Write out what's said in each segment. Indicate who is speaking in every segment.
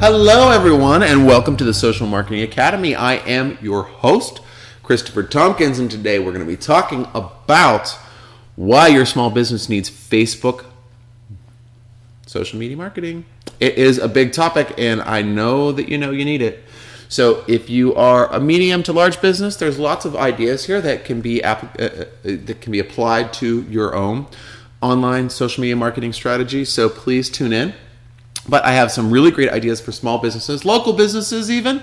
Speaker 1: Hello, everyone, and welcome to the Social Marketing Academy. I am your host, Christopher Tompkins, and today we're going to be talking about why your small business needs Facebook social media marketing. It is a big topic, and I know that you know you need it. So, if you are a medium to large business, there's lots of ideas here that can be app- uh, uh, that can be applied to your own online social media marketing strategy. So, please tune in. But I have some really great ideas for small businesses, local businesses, even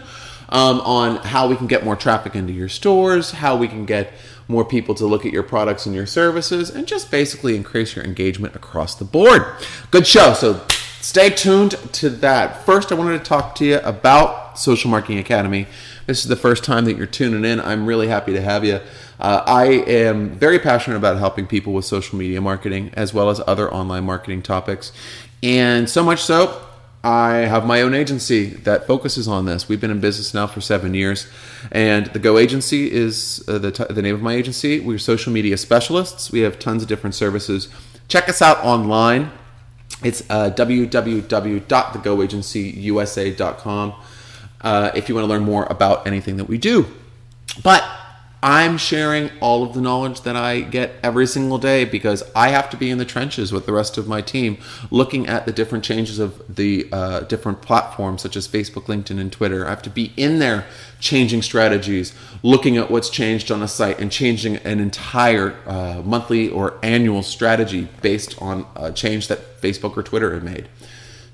Speaker 1: um, on how we can get more traffic into your stores, how we can get more people to look at your products and your services, and just basically increase your engagement across the board. Good show. So stay tuned to that. First, I wanted to talk to you about Social Marketing Academy. This is the first time that you're tuning in. I'm really happy to have you. Uh, I am very passionate about helping people with social media marketing as well as other online marketing topics. And so much so, I have my own agency that focuses on this. We've been in business now for seven years, and the Go Agency is uh, the, t- the name of my agency. We're social media specialists. We have tons of different services. Check us out online. It's uh, www.thegoagencyusa.com uh, if you want to learn more about anything that we do. But I'm sharing all of the knowledge that I get every single day because I have to be in the trenches with the rest of my team, looking at the different changes of the uh, different platforms such as Facebook, LinkedIn, and Twitter. I have to be in there changing strategies, looking at what's changed on a site, and changing an entire uh, monthly or annual strategy based on a change that Facebook or Twitter have made.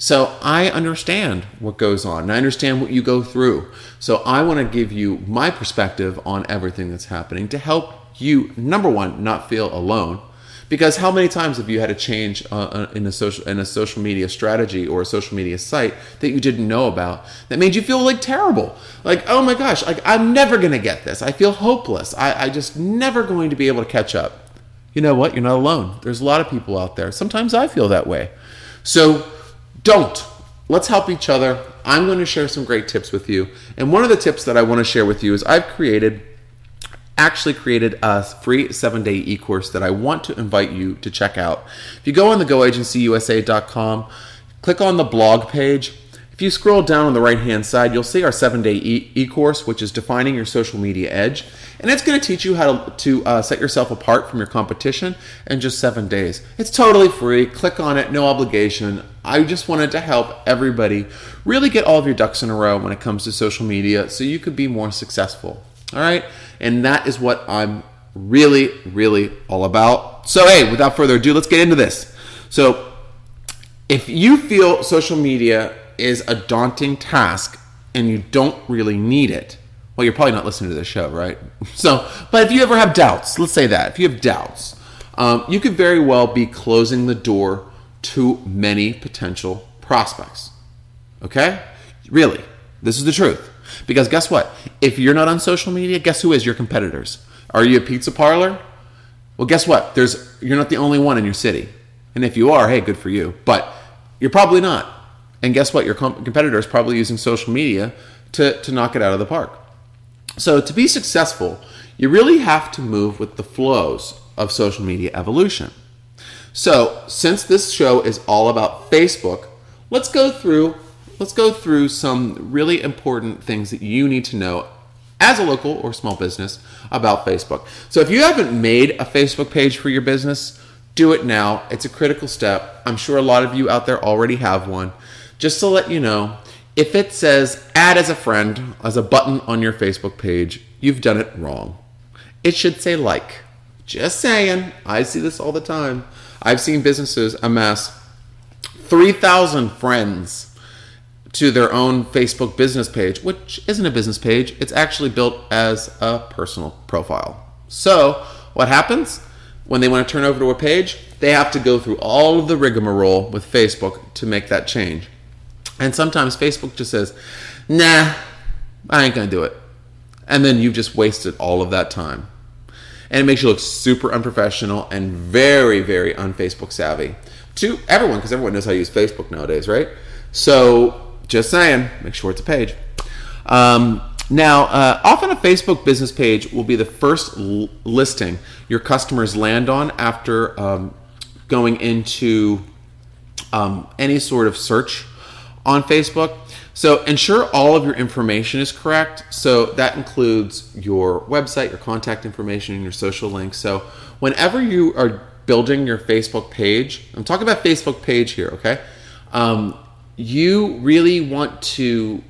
Speaker 1: So I understand what goes on and I understand what you go through. So I want to give you my perspective on everything that's happening to help you, number one, not feel alone. Because how many times have you had a change uh, uh, in a social in a social media strategy or a social media site that you didn't know about that made you feel like terrible? Like, oh my gosh, like I'm never gonna get this. I feel hopeless. I, I just never going to be able to catch up. You know what? You're not alone. There's a lot of people out there. Sometimes I feel that way. So don't. Let's help each other. I'm going to share some great tips with you. And one of the tips that I want to share with you is I've created actually created a free seven day e course that I want to invite you to check out. If you go on the goagencyusa.com, click on the blog page. If you scroll down on the right hand side, you'll see our seven day e course, which is defining your social media edge. And it's going to teach you how to, to uh, set yourself apart from your competition in just seven days. It's totally free. Click on it, no obligation. I just wanted to help everybody really get all of your ducks in a row when it comes to social media so you could be more successful. All right? And that is what I'm really, really all about. So, hey, without further ado, let's get into this. So, if you feel social media is a daunting task and you don't really need it, well, you're probably not listening to this show, right? So, but if you ever have doubts, let's say that, if you have doubts, um, you could very well be closing the door to many potential prospects. Okay? Really, this is the truth. Because guess what? If you're not on social media, guess who is your competitors? Are you a pizza parlor? Well, guess what? There's you're not the only one in your city. And if you are, hey, good for you. But you're probably not. And guess what? Your comp- competitor is probably using social media to, to knock it out of the park. So, to be successful, you really have to move with the flows of social media evolution. So, since this show is all about Facebook, let's go through let's go through some really important things that you need to know as a local or small business about Facebook. So, if you haven't made a Facebook page for your business, do it now. It's a critical step. I'm sure a lot of you out there already have one. Just to let you know, if it says add as a friend as a button on your Facebook page, you've done it wrong. It should say like. Just saying. I see this all the time. I've seen businesses amass 3,000 friends to their own Facebook business page, which isn't a business page. It's actually built as a personal profile. So, what happens? When they want to turn over to a page, they have to go through all of the rigmarole with Facebook to make that change. And sometimes Facebook just says, nah, I ain't going to do it. And then you've just wasted all of that time. And it makes you look super unprofessional and very, very unFacebook savvy to everyone because everyone knows how to use Facebook nowadays, right? So just saying, make sure it's a page. Um, now, uh, often a Facebook business page will be the first l- listing your customers land on after um, going into um, any sort of search on Facebook. So ensure all of your information is correct. So that includes your website, your contact information, and your social links. So whenever you are building your Facebook page, I'm talking about Facebook page here, okay? Um, you really want to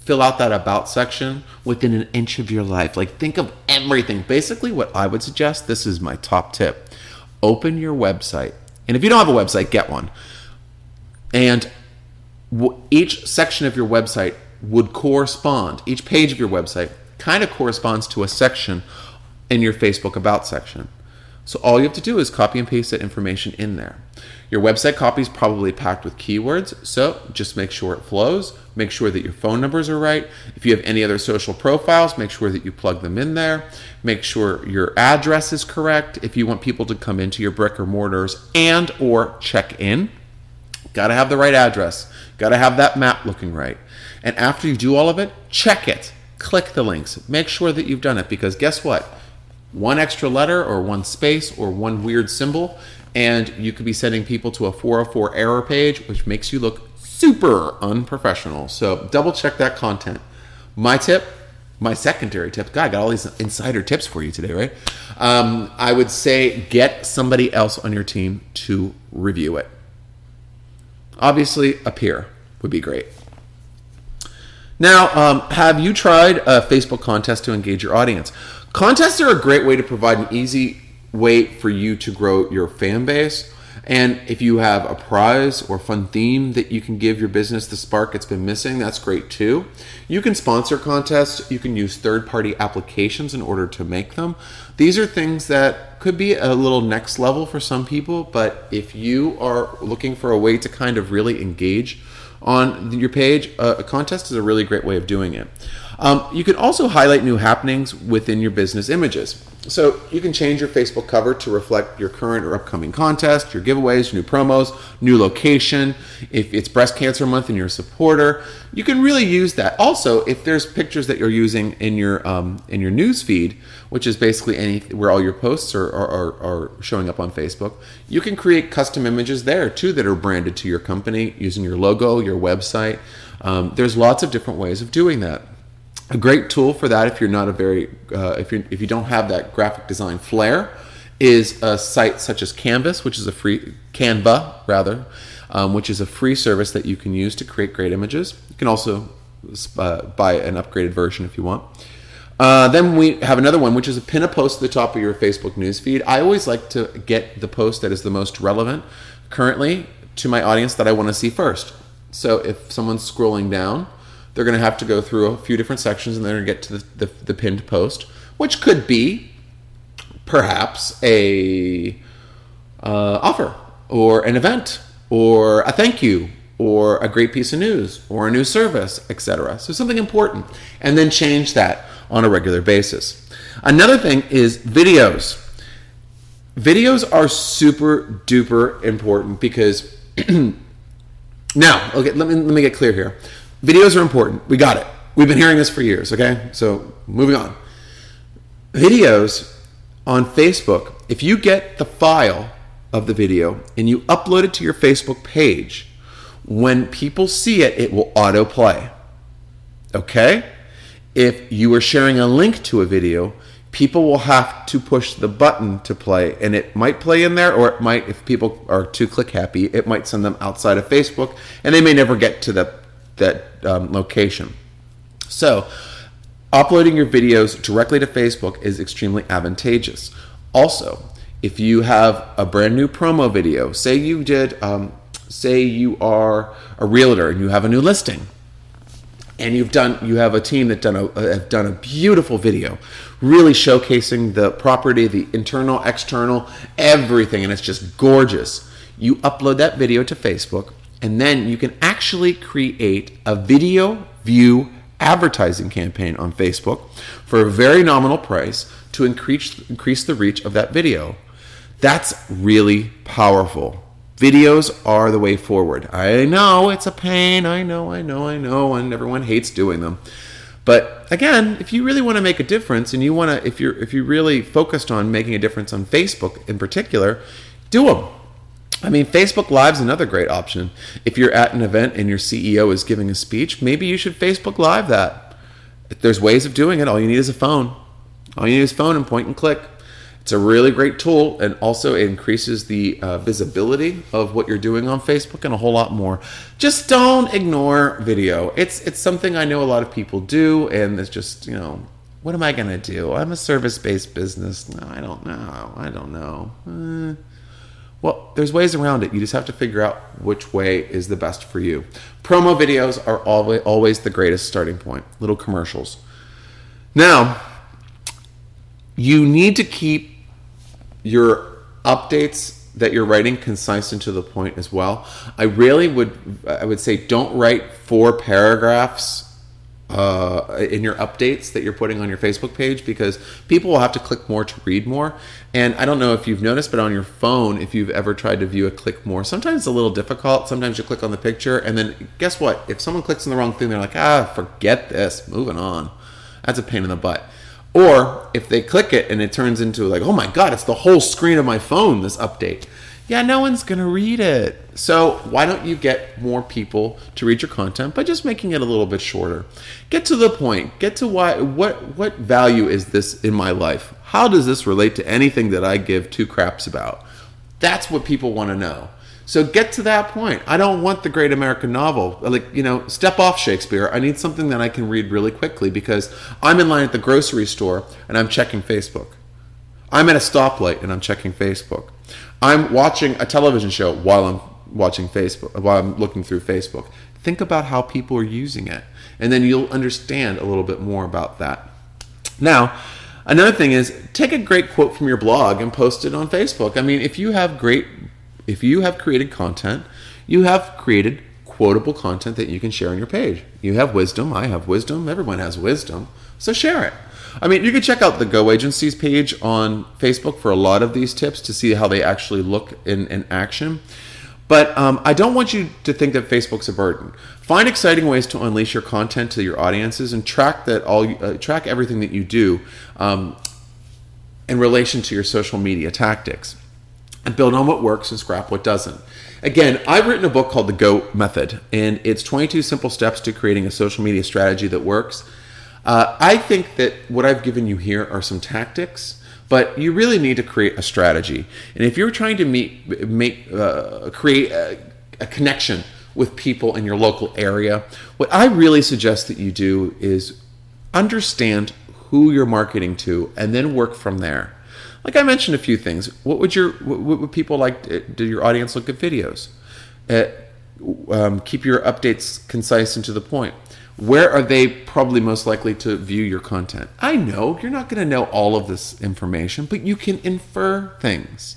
Speaker 1: fill out that about section within an inch of your life. Like think of everything. Basically, what I would suggest, this is my top tip. Open your website. And if you don't have a website, get one. And each section of your website would correspond, each page of your website kind of corresponds to a section in your Facebook About section. So all you have to do is copy and paste that information in there. Your website copy is probably packed with keywords, so just make sure it flows. Make sure that your phone numbers are right. If you have any other social profiles, make sure that you plug them in there. Make sure your address is correct. If you want people to come into your brick or mortars and or check in, got to have the right address. Got to have that map looking right. And after you do all of it, check it. Click the links. Make sure that you've done it because guess what? One extra letter or one space or one weird symbol and you could be sending people to a 404 error page, which makes you look super unprofessional. So double check that content. My tip, my secondary tip, God, I got all these insider tips for you today, right? Um, I would say get somebody else on your team to review it. Obviously, a peer would be great. Now, um, have you tried a Facebook contest to engage your audience? Contests are a great way to provide an easy way for you to grow your fan base. And if you have a prize or fun theme that you can give your business the spark it's been missing, that's great too. You can sponsor contests, you can use third party applications in order to make them. These are things that could be a little next level for some people, but if you are looking for a way to kind of really engage on your page, a contest is a really great way of doing it. Um, you can also highlight new happenings within your business images. So you can change your Facebook cover to reflect your current or upcoming contest, your giveaways, new promos, new location. If it's breast cancer month and you're a supporter, you can really use that. Also, if there's pictures that you're using in your um, in your news feed, which is basically any where all your posts are, are, are showing up on Facebook, you can create custom images there too that are branded to your company using your logo, your website. Um, there's lots of different ways of doing that a great tool for that if you're not a very uh, if you if you don't have that graphic design flair is a site such as Canvas, which is a free Canva rather, um, which is a free service that you can use to create great images. You can also uh, buy an upgraded version if you want. Uh, then we have another one, which is a pin a post to the top of your Facebook newsfeed. I always like to get the post that is the most relevant currently to my audience that I want to see first. So if someone's scrolling down, they're going to have to go through a few different sections and to get to the, the, the pinned post, which could be perhaps a uh, offer or an event or a thank you or a great piece of news or a new service, etc. So something important, and then change that on a regular basis. Another thing is videos. Videos are super duper important because now, okay, let me let me get clear here. Videos are important. We got it. We've been hearing this for years, okay? So moving on. Videos on Facebook, if you get the file of the video and you upload it to your Facebook page, when people see it, it will autoplay. Okay? If you are sharing a link to a video, people will have to push the button to play and it might play in there or it might if people are too click happy it might send them outside of facebook and they may never get to the that um, location. So, uploading your videos directly to Facebook is extremely advantageous. Also, if you have a brand new promo video, say you did, um, say you are a realtor and you have a new listing, and you've done, you have a team that done a uh, have done a beautiful video, really showcasing the property, the internal, external, everything, and it's just gorgeous. You upload that video to Facebook and then you can actually create a video view advertising campaign on Facebook for a very nominal price to increase increase the reach of that video. That's really powerful. Videos are the way forward. I know it's a pain. I know, I know, I know, and everyone hates doing them. But again, if you really want to make a difference and you want to if you're if you're really focused on making a difference on Facebook in particular, do them I mean, Facebook Live is another great option. If you're at an event and your CEO is giving a speech, maybe you should Facebook Live that. There's ways of doing it. All you need is a phone. All you need is phone and point and click. It's a really great tool, and also it increases the uh, visibility of what you're doing on Facebook and a whole lot more. Just don't ignore video. It's it's something I know a lot of people do, and it's just you know, what am I gonna do? I'm a service-based business. No, I don't know. I don't know. Eh. Well, there's ways around it. You just have to figure out which way is the best for you. Promo videos are always always the greatest starting point. Little commercials. Now, you need to keep your updates that you're writing concise and to the point as well. I really would I would say don't write four paragraphs uh, in your updates that you're putting on your Facebook page because people will have to click more to read more. And I don't know if you've noticed, but on your phone, if you've ever tried to view a click more, sometimes it's a little difficult. Sometimes you click on the picture, and then guess what? If someone clicks on the wrong thing, they're like, ah, forget this, moving on. That's a pain in the butt. Or if they click it and it turns into like, oh my God, it's the whole screen of my phone, this update. Yeah, no one's going to read it. So why don't you get more people to read your content by just making it a little bit shorter? Get to the point. Get to why what what value is this in my life? How does this relate to anything that I give two craps about? That's what people want to know. So get to that point. I don't want the great American novel. Like, you know, step off Shakespeare. I need something that I can read really quickly because I'm in line at the grocery store and I'm checking Facebook. I'm at a stoplight and I'm checking Facebook. I'm watching a television show while I'm watching Facebook, while I'm looking through Facebook. Think about how people are using it, and then you'll understand a little bit more about that. Now, another thing is take a great quote from your blog and post it on Facebook. I mean, if you have great if you have created content, you have created quotable content that you can share on your page. You have wisdom, I have wisdom, everyone has wisdom, so share it. I mean, you can check out the Go Agencies page on Facebook for a lot of these tips to see how they actually look in, in action. But um, I don't want you to think that Facebook's a burden. Find exciting ways to unleash your content to your audiences and track that all uh, track everything that you do um, in relation to your social media tactics and build on what works and scrap what doesn't. Again, I've written a book called The GO Method, and it's 22 simple steps to creating a social media strategy that works. Uh, I think that what I've given you here are some tactics, but you really need to create a strategy. And if you're trying to meet, make, uh, create a, a connection with people in your local area, what I really suggest that you do is understand who you're marketing to and then work from there like I mentioned a few things. What would your what, would people like? Did your audience look at videos? Uh, um, keep your updates concise and to the point. Where are they probably most likely to view your content? I know you're not going to know all of this information, but you can infer things.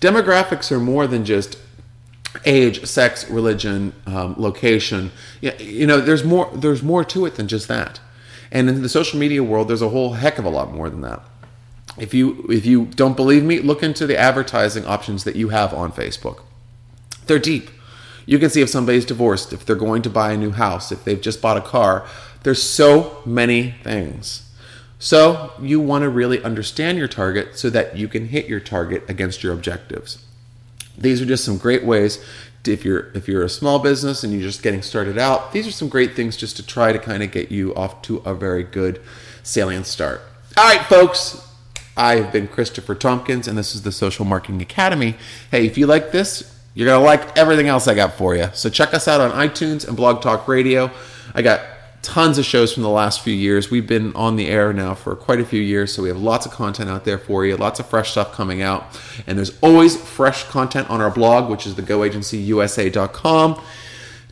Speaker 1: Demographics are more than just age, sex, religion, um, location. You know, there's more. There's more to it than just that. And in the social media world, there's a whole heck of a lot more than that if you if you don't believe me, look into the advertising options that you have on Facebook. They're deep. You can see if somebody's divorced, if they're going to buy a new house, if they've just bought a car. There's so many things. So, you want to really understand your target so that you can hit your target against your objectives. These are just some great ways to, if you're if you're a small business and you're just getting started out, these are some great things just to try to kind of get you off to a very good salient start. All right, folks, I've been Christopher Tompkins, and this is the Social Marketing Academy. Hey, if you like this, you're going to like everything else I got for you. So check us out on iTunes and Blog Talk Radio. I got tons of shows from the last few years. We've been on the air now for quite a few years, so we have lots of content out there for you, lots of fresh stuff coming out. And there's always fresh content on our blog, which is thegoagencyusa.com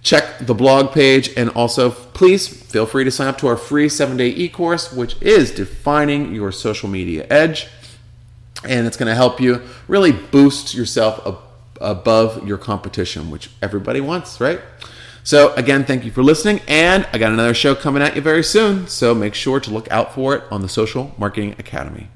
Speaker 1: check the blog page and also please feel free to sign up to our free seven day e course, which is defining your social media edge. And it's going to help you really boost yourself above your competition, which everybody wants, right? So, again, thank you for listening. And I got another show coming at you very soon. So, make sure to look out for it on the Social Marketing Academy.